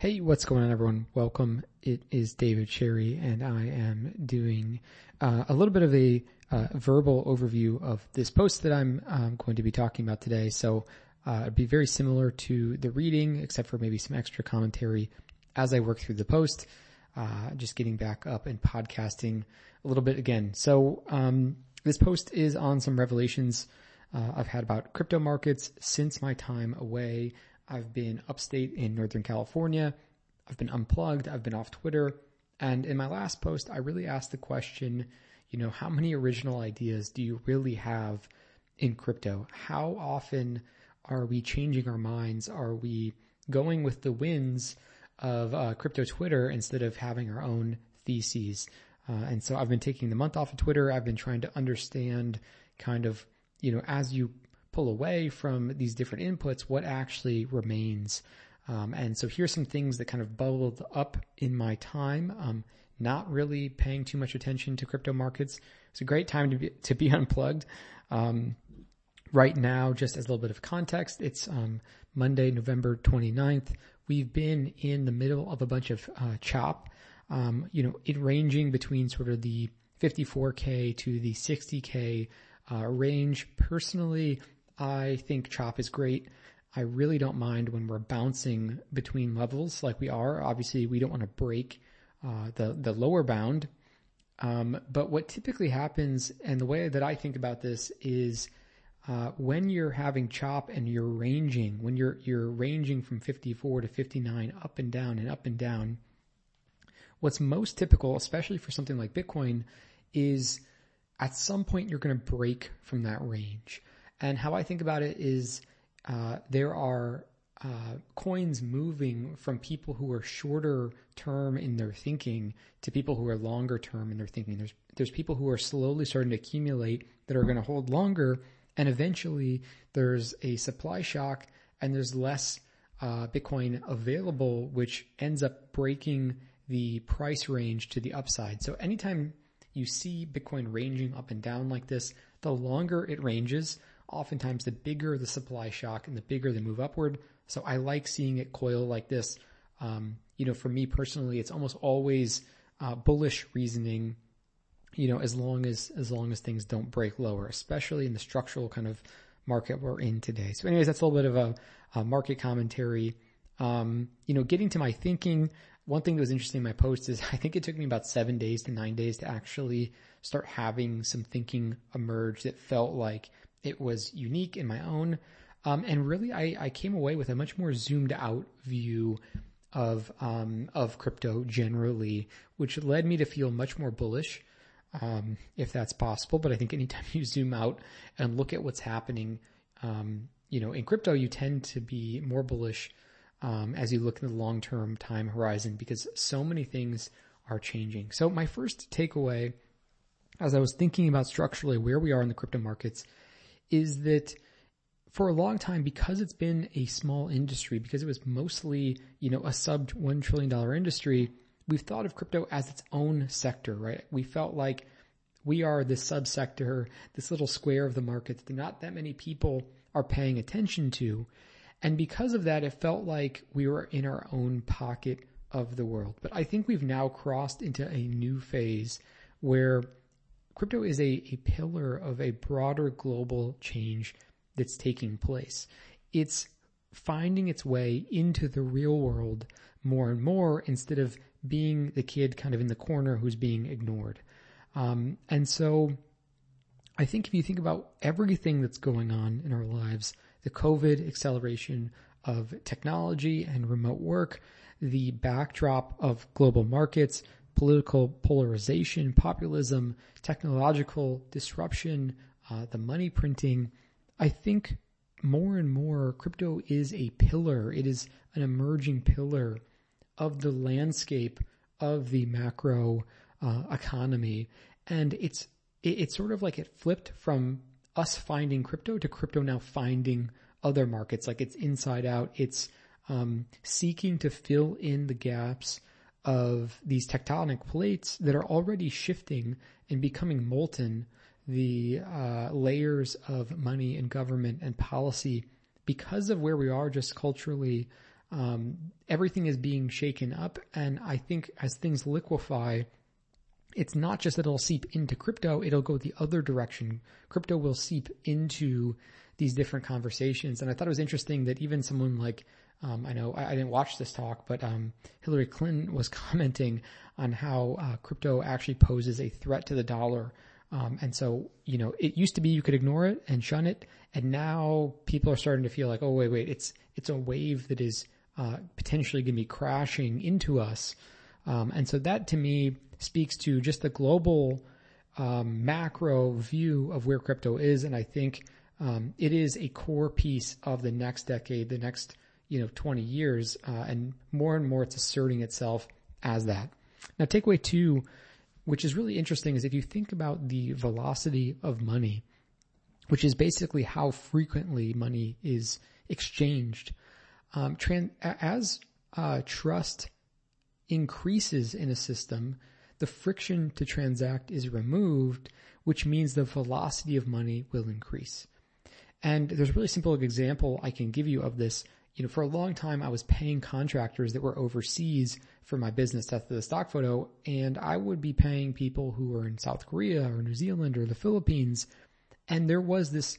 Hey, what's going on, everyone? Welcome. It is David Sherry, and I am doing uh, a little bit of a uh, verbal overview of this post that I'm um, going to be talking about today. So uh, it'd be very similar to the reading, except for maybe some extra commentary as I work through the post. Uh, just getting back up and podcasting a little bit again. So um, this post is on some revelations uh, I've had about crypto markets since my time away. I've been upstate in Northern California. I've been unplugged. I've been off Twitter. And in my last post, I really asked the question, you know, how many original ideas do you really have in crypto? How often are we changing our minds? Are we going with the winds of uh, crypto Twitter instead of having our own theses? Uh, and so I've been taking the month off of Twitter. I've been trying to understand kind of, you know, as you pull away from these different inputs, what actually remains. Um, and so here's some things that kind of bubbled up in my time. Um, not really paying too much attention to crypto markets. It's a great time to be, to be unplugged. Um, right now, just as a little bit of context, it's um, Monday, November 29th. We've been in the middle of a bunch of uh, chop, um, you know, it ranging between sort of the 54K to the 60K uh, range. Personally, I think chop is great. I really don't mind when we're bouncing between levels like we are. Obviously, we don't want to break uh, the the lower bound. Um, but what typically happens, and the way that I think about this is, uh, when you're having chop and you're ranging, when you're you're ranging from 54 to 59, up and down and up and down. What's most typical, especially for something like Bitcoin, is at some point you're going to break from that range. And how I think about it is uh, there are uh, coins moving from people who are shorter term in their thinking to people who are longer term in their thinking. There's there's people who are slowly starting to accumulate that are going to hold longer, and eventually there's a supply shock and there's less uh, Bitcoin available, which ends up breaking the price range to the upside. So anytime you see Bitcoin ranging up and down like this, the longer it ranges, oftentimes the bigger the supply shock and the bigger the move upward. So I like seeing it coil like this. Um, you know, for me personally, it's almost always uh, bullish reasoning. You know, as long as as long as things don't break lower, especially in the structural kind of market we're in today. So, anyways, that's a little bit of a, a market commentary. Um, you know, getting to my thinking. One thing that was interesting in my post is I think it took me about seven days to nine days to actually start having some thinking emerge that felt like it was unique in my own. Um, and really, I, I came away with a much more zoomed out view of um, of crypto generally, which led me to feel much more bullish, um, if that's possible. But I think anytime you zoom out and look at what's happening, um, you know, in crypto, you tend to be more bullish um, as you look in the long term time horizon because so many things are changing. So my first takeaway, as I was thinking about structurally where we are in the crypto markets is that for a long time, because it's been a small industry, because it was mostly, you know, a sub $1 trillion industry, we've thought of crypto as its own sector, right? We felt like we are this subsector, this little square of the market that not that many people are paying attention to. And because of that, it felt like we were in our own pocket of the world. But I think we've now crossed into a new phase where crypto is a, a pillar of a broader global change that's taking place. It's finding its way into the real world more and more instead of being the kid kind of in the corner who's being ignored. Um, and so I think if you think about everything that's going on in our lives, the COVID acceleration of technology and remote work, the backdrop of global markets, political polarization, populism, technological disruption, uh, the money printing, I think more and more crypto is a pillar. It is an emerging pillar of the landscape of the macro uh, economy, and it's it, it's sort of like it flipped from us finding crypto to crypto now finding other markets. Like it's inside out. It's um, seeking to fill in the gaps of these tectonic plates that are already shifting and becoming molten, the uh, layers of money and government and policy, because of where we are just culturally um, everything is being shaken up. And I think as things liquefy, it's not just that it'll seep into crypto, it'll go the other direction. Crypto will seep into these different conversations. And I thought it was interesting that even someone like, um, I know I, I, didn't watch this talk, but um, Hillary Clinton was commenting on how uh, crypto actually poses a threat to the dollar. Um, and so, you know, it used to be you could ignore it and shun it, and now people are starting to feel like, oh wait, wait, it's it's a wave that is uh, potentially going to be crashing into us. Um, and so that to me speaks to just the global um, macro view of where crypto is. And I think um, it is a core piece of the next decade, the next you know 20 years, uh, and more and more it's asserting itself as that. Now, takeaway two, which is really interesting, is if you think about the velocity of money, which is basically how frequently money is exchanged. Um, as uh, trust increases in a system, the friction to transact is removed, which means the velocity of money will increase. And there's a really simple example I can give you of this. You know, for a long time, I was paying contractors that were overseas for my business, Death of the Stock Photo, and I would be paying people who were in South Korea or New Zealand or the Philippines. And there was this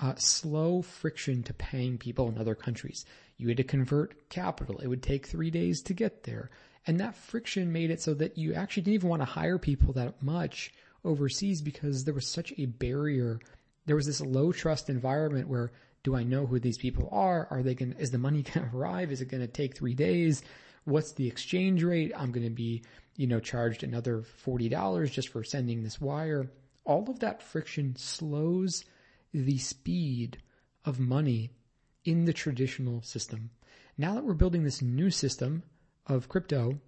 uh, slow friction to paying people in other countries. You had to convert capital. It would take three days to get there. And that friction made it so that you actually didn't even want to hire people that much overseas because there was such a barrier. There was this low trust environment where do I know who these people are? Are they going is the money going to arrive? Is it going to take three days? What's the exchange rate? I'm going to be, you know, charged another $40 just for sending this wire. All of that friction slows the speed of money in the traditional system. Now that we're building this new system of crypto,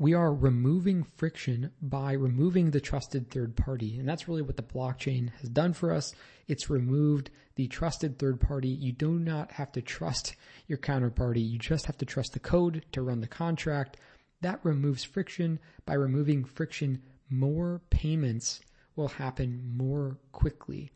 we are removing friction by removing the trusted third party. And that's really what the blockchain has done for us. It's removed the trusted third party. You do not have to trust your counterparty. You just have to trust the code to run the contract. That removes friction. By removing friction, more payments will happen more quickly.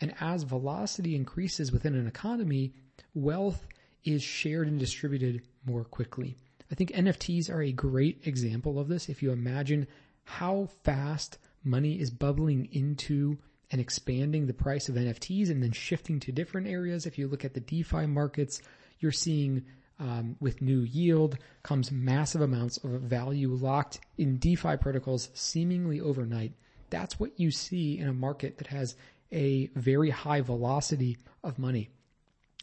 And as velocity increases within an economy, wealth is shared and distributed more quickly. I think NFTs are a great example of this. If you imagine how fast money is bubbling into and expanding the price of NFTs and then shifting to different areas. If you look at the DeFi markets, you're seeing um, with new yield comes massive amounts of value locked in DeFi protocols seemingly overnight. That's what you see in a market that has a very high velocity of money.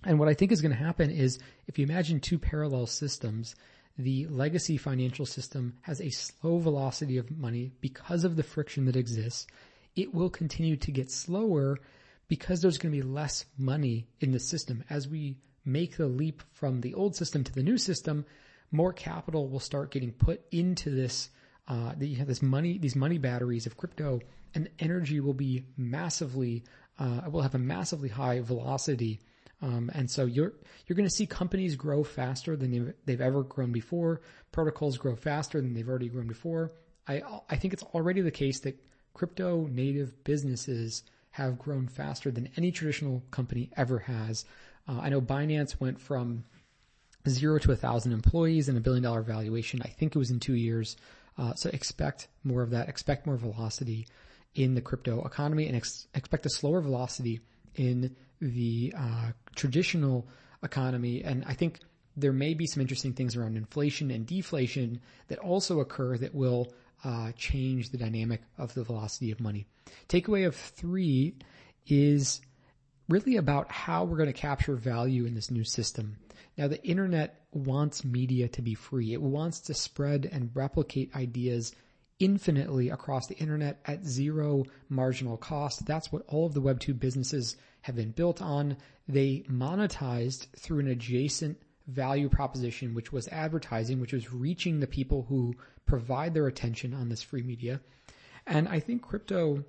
And what I think is going to happen is if you imagine two parallel systems, the legacy financial system has a slow velocity of money because of the friction that exists. It will continue to get slower because there's going to be less money in the system. As we make the leap from the old system to the new system, more capital will start getting put into this, uh, that you have this money, these money batteries of crypto and energy will be massively, uh, will have a massively high velocity um, and so you're you're going to see companies grow faster than they've, they've ever grown before. Protocols grow faster than they've already grown before. I I think it's already the case that crypto native businesses have grown faster than any traditional company ever has. Uh, I know Binance went from zero to a thousand employees and a billion dollar valuation. I think it was in two years. Uh, so expect more of that. Expect more velocity in the crypto economy and ex- expect a slower velocity in the uh, traditional economy. And I think there may be some interesting things around inflation and deflation that also occur that will uh, change the dynamic of the velocity of money. Takeaway of three is really about how we're going to capture value in this new system. Now, the internet wants media to be free. It wants to spread and replicate ideas infinitely across the internet at zero marginal cost. That's what all of the Web2 businesses have been built on. They monetized through an adjacent value proposition, which was advertising, which was reaching the people who provide their attention on this free media. And I think crypto,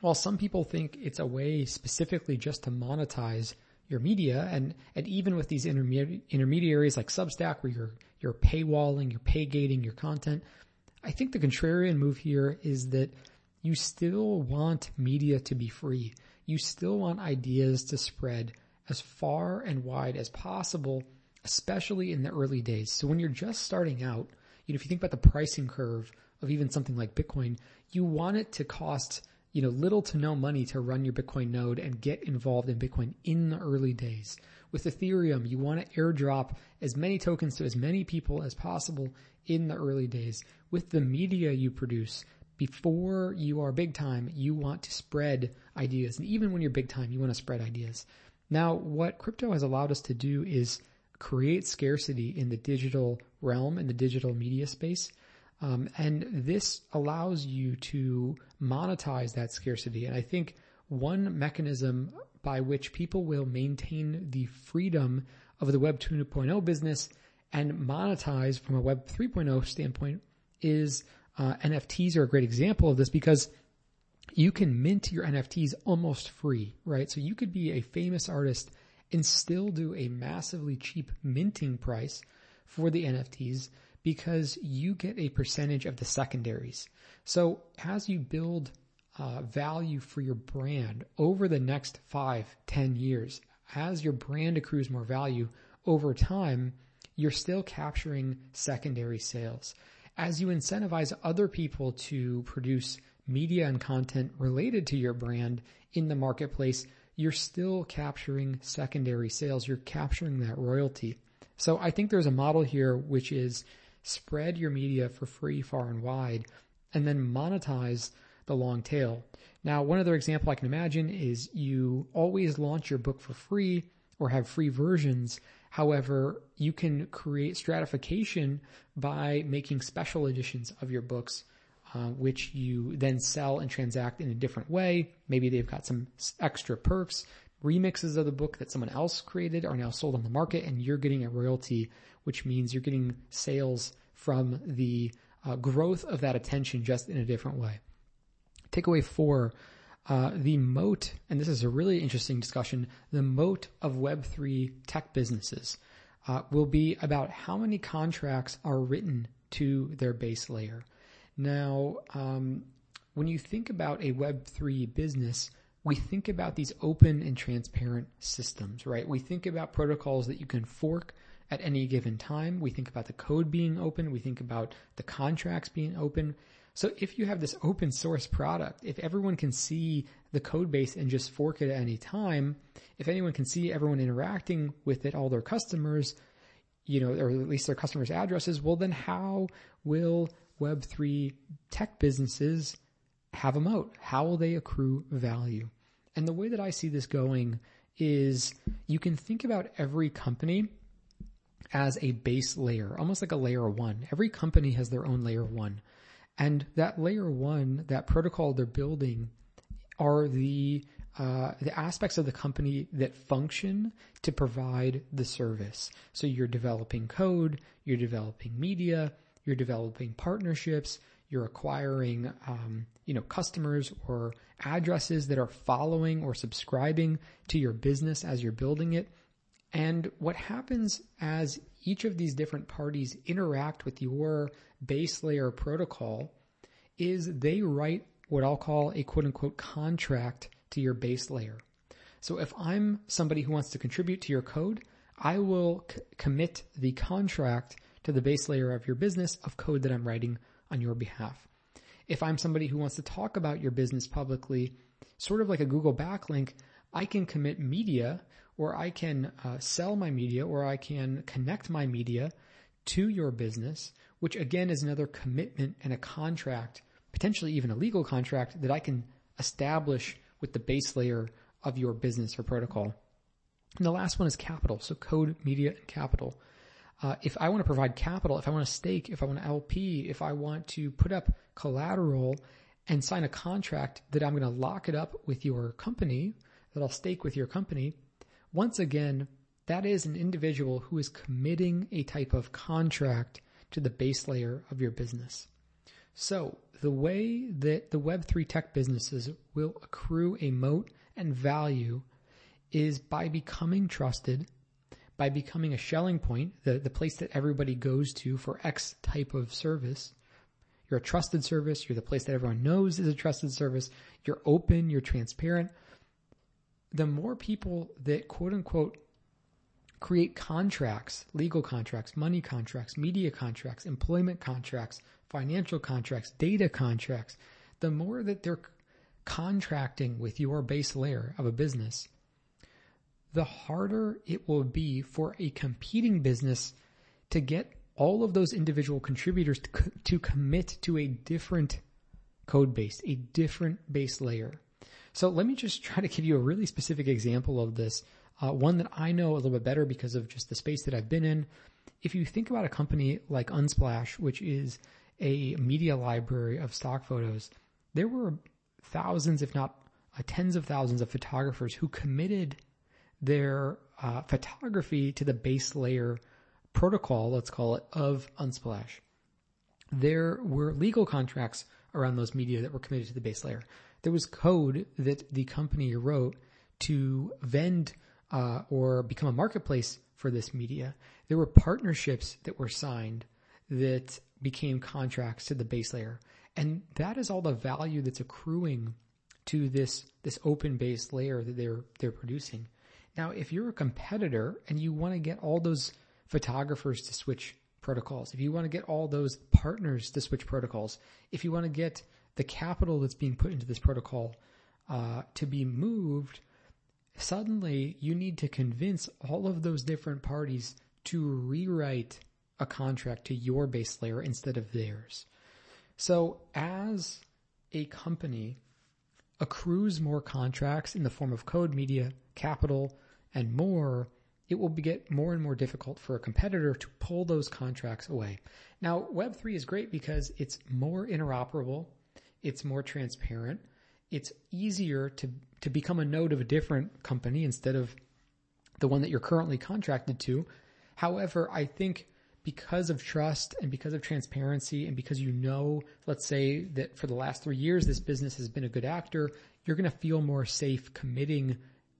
while some people think it's a way specifically just to monetize your media and, and even with these intermediaries like Substack where you're, you're paywalling, you're pay gating your content, I think the contrarian move here is that you still want media to be free. You still want ideas to spread as far and wide as possible. especially in the early days. So when you're just starting out, you know, if you think about the pricing curve of even something like Bitcoin, you want it to cost, you know, little to no money to run your Bitcoin node and get involved in Bitcoin in the early days. With Ethereum, you want to airdrop as many tokens to as many people as possible in the early days. With the media you produce, before you are big time, you want to spread ideas. And even when you're big time, you want to spread ideas. Now, what crypto has allowed us to do is create scarcity in the digital realm, in the digital media space. Um, and this allows you to monetize that scarcity. And I think one mechanism by which people will maintain the freedom of the Web 2.0 business and monetize from a Web 3.0 standpoint is uh, NFTs are a great example of this because you can mint your NFTs almost free, right? So you could be a famous artist and still do a massively cheap minting price for the NFTs because you get a percentage of the secondaries. So as you build uh, value for your brand over the next five, ten years, as your brand accrues more value over time, you're still capturing secondary sales. As you incentivize other people to produce media and content related to your brand in the marketplace, you're still capturing secondary sales. You're capturing that royalty. So I think there's a model here which is spread your media for free far and wide and then monetize the long tail. Now, one other example I can imagine is you always launch your book for free or have free versions. However, you can create stratification by making special editions of your books uh, which you then sell and transact in a different way. Maybe they've got some extra perks. Remixes of the book that someone else created are now sold on the market and you're getting a royalty, which means you're getting sales from the uh, growth of that attention just in a different way. Takeaway four, uh, the moat, and this is a really interesting discussion, the moat of Web3 tech businesses uh, will be about how many contracts are written to their base layer. Now, um, when you think about a Web3 business, we think about these open and transparent systems, right? We think about protocols that you can fork at any given time. We think about the code being open. We think about the contracts being open. So if you have this open source product, if everyone can see the code base and just fork it at any time, if anyone can see everyone interacting with it, all their customers, you know, or at least their customers' addresses, well, then how will Web3 tech businesses have a moat? How will they accrue value? And the way that I see this going is you can think about every company as a base layer, almost like a layer one. Every company has their own layer one. And that layer one, that protocol they're building are the uh, the aspects of the company that function to provide the service. So you're developing code, you're developing media, you're developing partnerships, you're acquiring, um, you know, customers or addresses that are following or subscribing to your business as you're building it. And what happens as each of these different parties interact with your base layer protocol is they write what I'll call a quote unquote contract to your base layer. So if I'm somebody who wants to contribute to your code, I will c- commit the contract to the base layer of your business of code that I'm writing on your behalf. If I'm somebody who wants to talk about your business publicly, sort of like a Google backlink, I can commit media or I can uh, sell my media or I can connect my media to your business, which again is another commitment and a contract, potentially even a legal contract that I can establish with the base layer of your business or protocol. And the last one is capital. So code, media, and capital. Uh, if I want to provide capital, if I want to stake, if I want to LP, if I want to put up collateral and sign a contract that I'm going to lock it up with your company, that I'll stake with your company, once again, that is an individual who is committing a type of contract to the base layer of your business. So the way that the Web3 tech businesses will accrue a moat and value is by becoming trusted by becoming a Schelling point, the, the place that everybody goes to for X type of service. You're a trusted service. You're the place that everyone knows is a trusted service. You're open. You're transparent. The more people that quote unquote create contracts, legal contracts, money contracts, media contracts, employment contracts, financial contracts, data contracts, the more that they're contracting with your base layer of a business, the harder it will be for a competing business to get all of those individual contributors to, co- to commit to a different code base, a different base layer. So let me just try to give you a really specific example of this, uh, one that I know a little bit better because of just the space that I've been in. If you think about a company like Unsplash, which is a media library of stock photos, there were thousands, if not uh, tens of thousands of photographers who committed their uh, photography to the base layer protocol, let's call it, of Unsplash. There were legal contracts around those media that were committed to the base layer. There was code that the company wrote to vend uh, or become a marketplace for this media. There were partnerships that were signed that became contracts to the base layer. And that is all the value that's accruing to this, this open base layer that they're, they're producing. Now, if you're a competitor and you want to get all those photographers to switch protocols, if you want to get all those partners to switch protocols, if you want to get the capital that's being put into this protocol uh, to be moved, suddenly you need to convince all of those different parties to rewrite a contract to your base layer instead of theirs. So as a company accrues more contracts in the form of code media, capital, and more, it will get more and more difficult for a competitor to pull those contracts away. Now, Web3 is great because it's more interoperable, it's more transparent, it's easier to, to become a node of a different company instead of the one that you're currently contracted to. However, I think because of trust and because of transparency and because you know, let's say that for the last three years, this business has been a good actor, you're going to feel more safe committing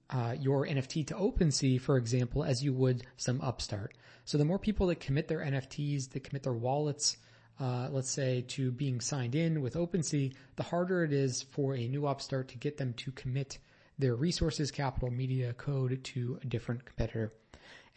uh, your NFT to OpenSea, for example, as you would some upstart. So the more people that commit their NFTs, that commit their wallets, uh, let's say to being signed in with OpenSea, the harder it is for a new upstart to get them to commit their resources, capital, media, code to a different competitor.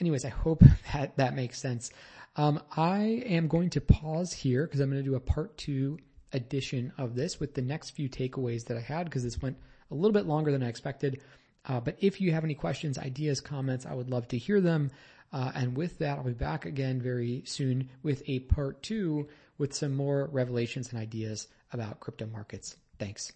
Anyways, I hope that that makes sense. Um, I am going to pause here because I'm going to do a part two edition of this with the next few takeaways that I had because this went a little bit longer than I expected. Uh, but if you have any questions, ideas, comments, I would love to hear them. Uh, and with that, I'll be back again very soon with a part two with some more revelations and ideas about crypto markets. Thanks.